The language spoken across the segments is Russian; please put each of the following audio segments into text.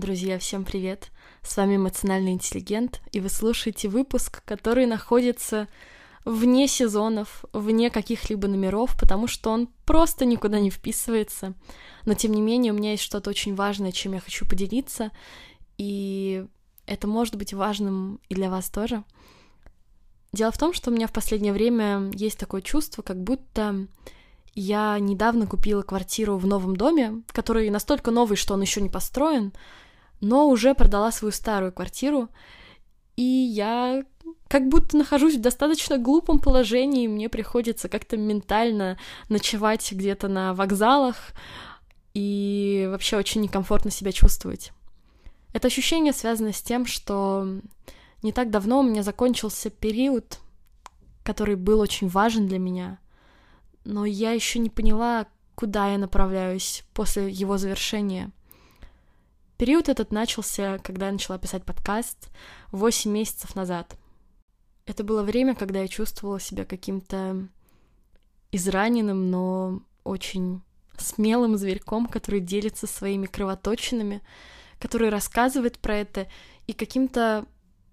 Друзья, всем привет! С вами эмоциональный интеллигент, и вы слушаете выпуск, который находится вне сезонов, вне каких-либо номеров, потому что он просто никуда не вписывается. Но тем не менее, у меня есть что-то очень важное, чем я хочу поделиться, и это может быть важным и для вас тоже. Дело в том, что у меня в последнее время есть такое чувство, как будто я недавно купила квартиру в новом доме, который настолько новый, что он еще не построен, но уже продала свою старую квартиру, и я как будто нахожусь в достаточно глупом положении, мне приходится как-то ментально ночевать где-то на вокзалах и вообще очень некомфортно себя чувствовать. Это ощущение связано с тем, что не так давно у меня закончился период, который был очень важен для меня, но я еще не поняла, куда я направляюсь после его завершения — Период этот начался, когда я начала писать подкаст 8 месяцев назад. Это было время, когда я чувствовала себя каким-то израненным, но очень смелым зверьком, который делится своими кровоточинами, который рассказывает про это и каким-то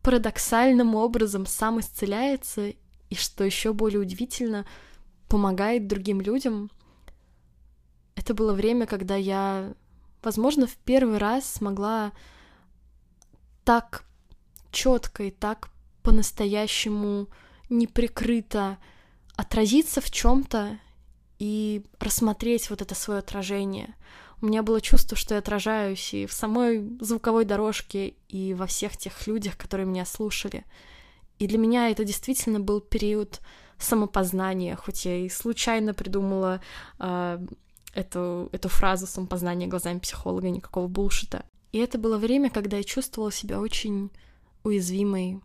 парадоксальным образом сам исцеляется, и что еще более удивительно, помогает другим людям. Это было время, когда я возможно, в первый раз смогла так четко и так по-настоящему неприкрыто отразиться в чем-то и рассмотреть вот это свое отражение. У меня было чувство, что я отражаюсь и в самой звуковой дорожке, и во всех тех людях, которые меня слушали. И для меня это действительно был период самопознания, хоть я и случайно придумала э, эту, эту фразу самопознания глазами психолога, никакого булшита. И это было время, когда я чувствовала себя очень уязвимой.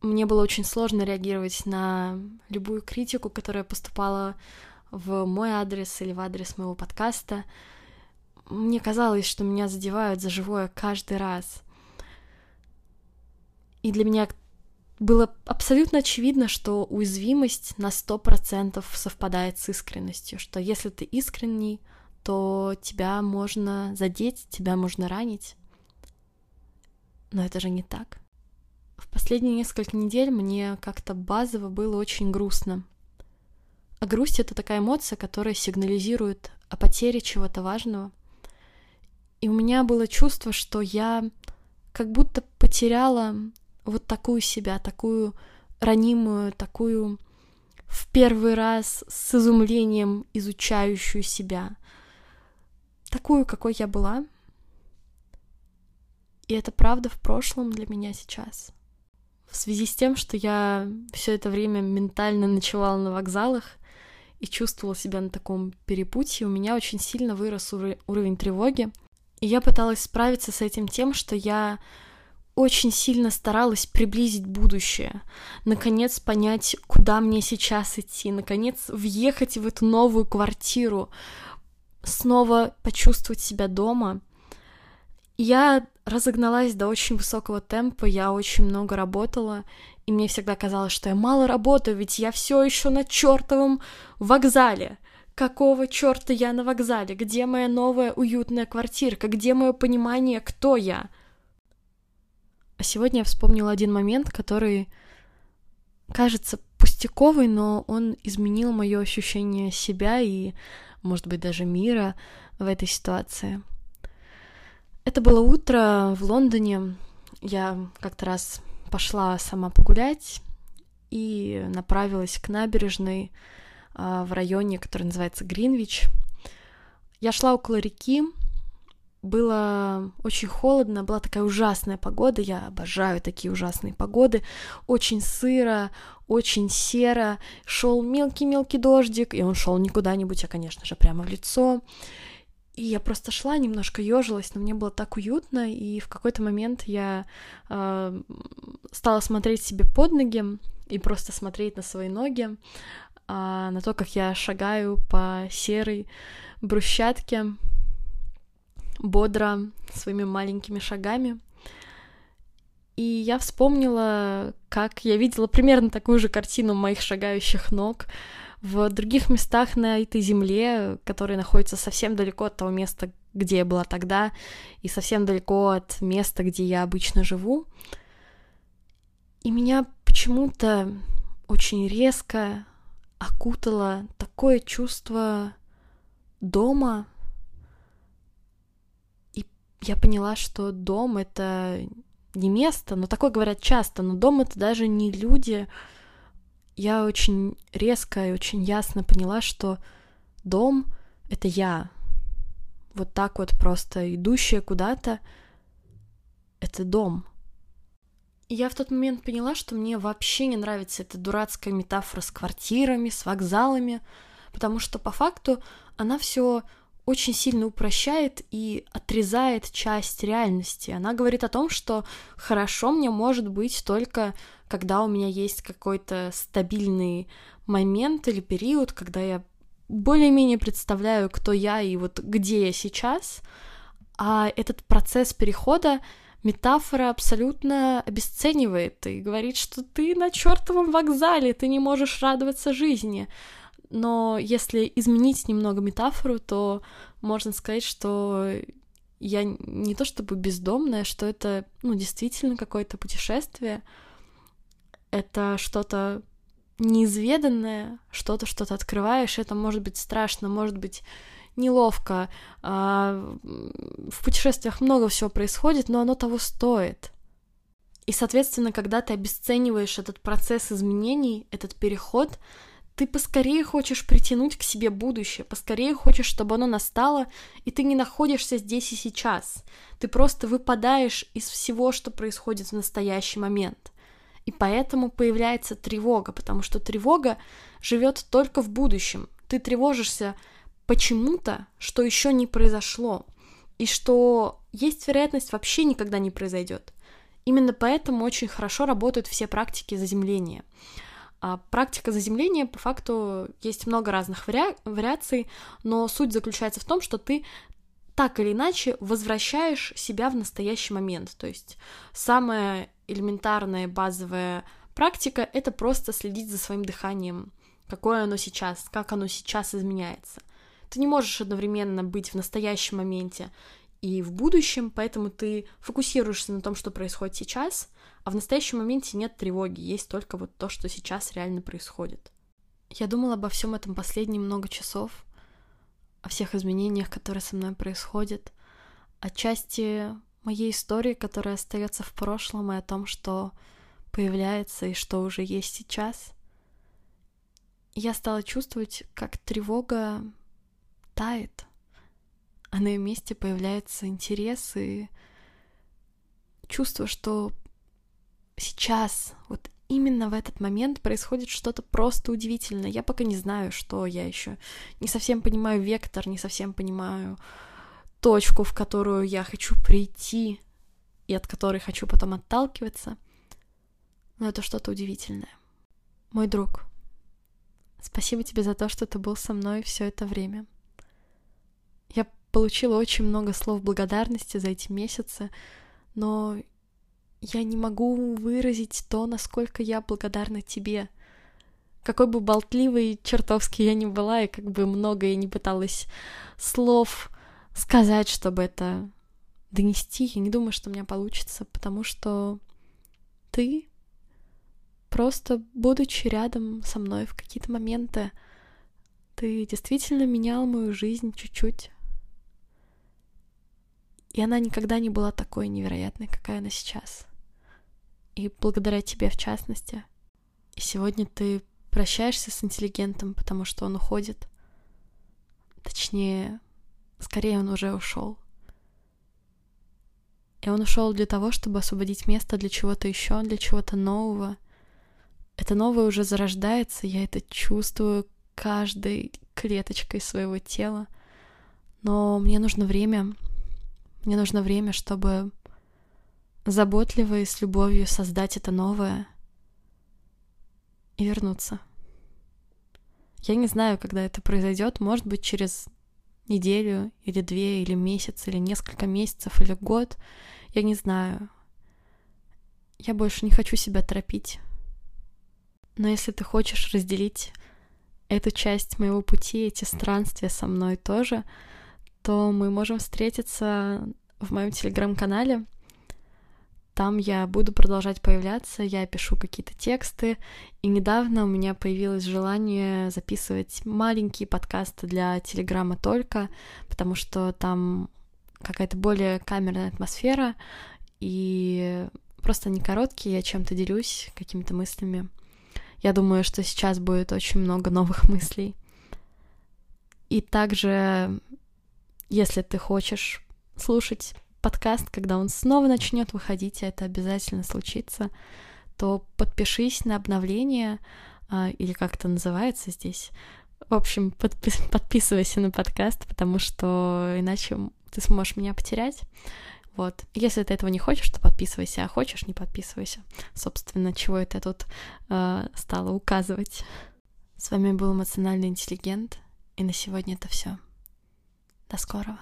Мне было очень сложно реагировать на любую критику, которая поступала в мой адрес или в адрес моего подкаста. Мне казалось, что меня задевают за живое каждый раз. И для меня было абсолютно очевидно, что уязвимость на сто процентов совпадает с искренностью, что если ты искренний, то тебя можно задеть, тебя можно ранить. Но это же не так. В последние несколько недель мне как-то базово было очень грустно. А грусть — это такая эмоция, которая сигнализирует о потере чего-то важного. И у меня было чувство, что я как будто потеряла вот такую себя, такую ранимую, такую в первый раз с изумлением изучающую себя, такую, какой я была. И это правда в прошлом для меня сейчас. В связи с тем, что я все это время ментально ночевала на вокзалах и чувствовала себя на таком перепутье, у меня очень сильно вырос уровень тревоги. И я пыталась справиться с этим тем, что я очень сильно старалась приблизить будущее, наконец понять, куда мне сейчас идти, наконец въехать в эту новую квартиру, снова почувствовать себя дома. Я разогналась до очень высокого темпа, я очень много работала, и мне всегда казалось, что я мало работаю, ведь я все еще на чертовом вокзале. Какого черта я на вокзале? Где моя новая уютная квартирка? Где мое понимание, кто я? А сегодня я вспомнила один момент, который кажется пустяковый, но он изменил мое ощущение себя и, может быть, даже мира в этой ситуации. Это было утро в Лондоне. Я как-то раз пошла сама погулять и направилась к набережной а, в районе, который называется Гринвич. Я шла около реки, было очень холодно, была такая ужасная погода, я обожаю такие ужасные погоды, очень сыро, очень серо, шел мелкий-мелкий дождик, и он шел не куда-нибудь, а, конечно же, прямо в лицо. И я просто шла, немножко ежилась, но мне было так уютно, и в какой-то момент я э, стала смотреть себе под ноги и просто смотреть на свои ноги, э, на то, как я шагаю по серой брусчатке, бодро, своими маленькими шагами. И я вспомнила, как я видела примерно такую же картину моих шагающих ног в других местах на этой земле, которые находятся совсем далеко от того места, где я была тогда, и совсем далеко от места, где я обычно живу. И меня почему-то очень резко окутало такое чувство дома. Я поняла, что дом — это не место, но такое говорят часто, но дом — это даже не люди. Я очень резко и очень ясно поняла, что дом — это я. Вот так вот просто идущая куда-то — это дом. Я в тот момент поняла, что мне вообще не нравится эта дурацкая метафора с квартирами, с вокзалами, потому что по факту она все очень сильно упрощает и отрезает часть реальности. Она говорит о том, что хорошо мне может быть только когда у меня есть какой-то стабильный момент или период, когда я более-менее представляю, кто я и вот где я сейчас, а этот процесс перехода метафора абсолютно обесценивает и говорит, что ты на чертовом вокзале, ты не можешь радоваться жизни. Но если изменить немного метафору, то можно сказать, что я не то чтобы бездомная, что это, ну, действительно какое-то путешествие. Это что-то неизведанное, что-то, что то открываешь, это может быть страшно, может быть неловко. А, в путешествиях много всего происходит, но оно того стоит. И, соответственно, когда ты обесцениваешь этот процесс изменений, этот переход, ты поскорее хочешь притянуть к себе будущее, поскорее хочешь, чтобы оно настало, и ты не находишься здесь и сейчас. Ты просто выпадаешь из всего, что происходит в настоящий момент. И поэтому появляется тревога, потому что тревога живет только в будущем. Ты тревожишься почему-то, что еще не произошло, и что есть вероятность вообще никогда не произойдет. Именно поэтому очень хорошо работают все практики заземления. А практика заземления, по факту, есть много разных вари... вариаций, но суть заключается в том, что ты так или иначе возвращаешь себя в настоящий момент. То есть самая элементарная базовая практика — это просто следить за своим дыханием, какое оно сейчас, как оно сейчас изменяется. Ты не можешь одновременно быть в настоящем моменте и в будущем, поэтому ты фокусируешься на том, что происходит сейчас, а в настоящем моменте нет тревоги, есть только вот то, что сейчас реально происходит. Я думала обо всем этом последние много часов, о всех изменениях, которые со мной происходят, о части моей истории, которая остается в прошлом, и о том, что появляется и что уже есть сейчас. Я стала чувствовать, как тревога тает, а на ее месте появляется интерес и чувство, что сейчас, вот именно в этот момент происходит что-то просто удивительное. Я пока не знаю, что я еще не совсем понимаю вектор, не совсем понимаю точку, в которую я хочу прийти и от которой хочу потом отталкиваться. Но это что-то удивительное. Мой друг, спасибо тебе за то, что ты был со мной все это время. Получила очень много слов благодарности за эти месяцы, но я не могу выразить то, насколько я благодарна тебе. Какой бы болтливой чертовски я ни была, и как бы много я не пыталась слов сказать, чтобы это донести, я не думаю, что у меня получится, потому что ты, просто будучи рядом со мной в какие-то моменты, ты действительно менял мою жизнь чуть-чуть. И она никогда не была такой невероятной, какая она сейчас и благодаря тебе в частности. И сегодня ты прощаешься с интеллигентом, потому что он уходит. Точнее, скорее он уже ушел. И он ушел для того, чтобы освободить место для чего-то еще, для чего-то нового. Это новое уже зарождается, я это чувствую каждой клеточкой своего тела. Но мне нужно время. Мне нужно время, чтобы заботливо и с любовью создать это новое и вернуться. Я не знаю, когда это произойдет, может быть, через неделю или две, или месяц, или несколько месяцев, или год. Я не знаю. Я больше не хочу себя торопить. Но если ты хочешь разделить эту часть моего пути, эти странствия со мной тоже, то мы можем встретиться в моем телеграм-канале. Там я буду продолжать появляться, я пишу какие-то тексты, и недавно у меня появилось желание записывать маленькие подкасты для Телеграма только, потому что там какая-то более камерная атмосфера, и просто не короткие, я чем-то делюсь, какими-то мыслями. Я думаю, что сейчас будет очень много новых мыслей. И также, если ты хочешь слушать подкаст, когда он снова начнет выходить, а это обязательно случится, то подпишись на обновление, а, или как это называется здесь. В общем, подпис подписывайся на подкаст, потому что иначе ты сможешь меня потерять. Вот. Если ты этого не хочешь, то подписывайся, а хочешь, не подписывайся. Собственно, чего это тут э, стала указывать. С вами был эмоциональный интеллигент, и на сегодня это все. До скорого.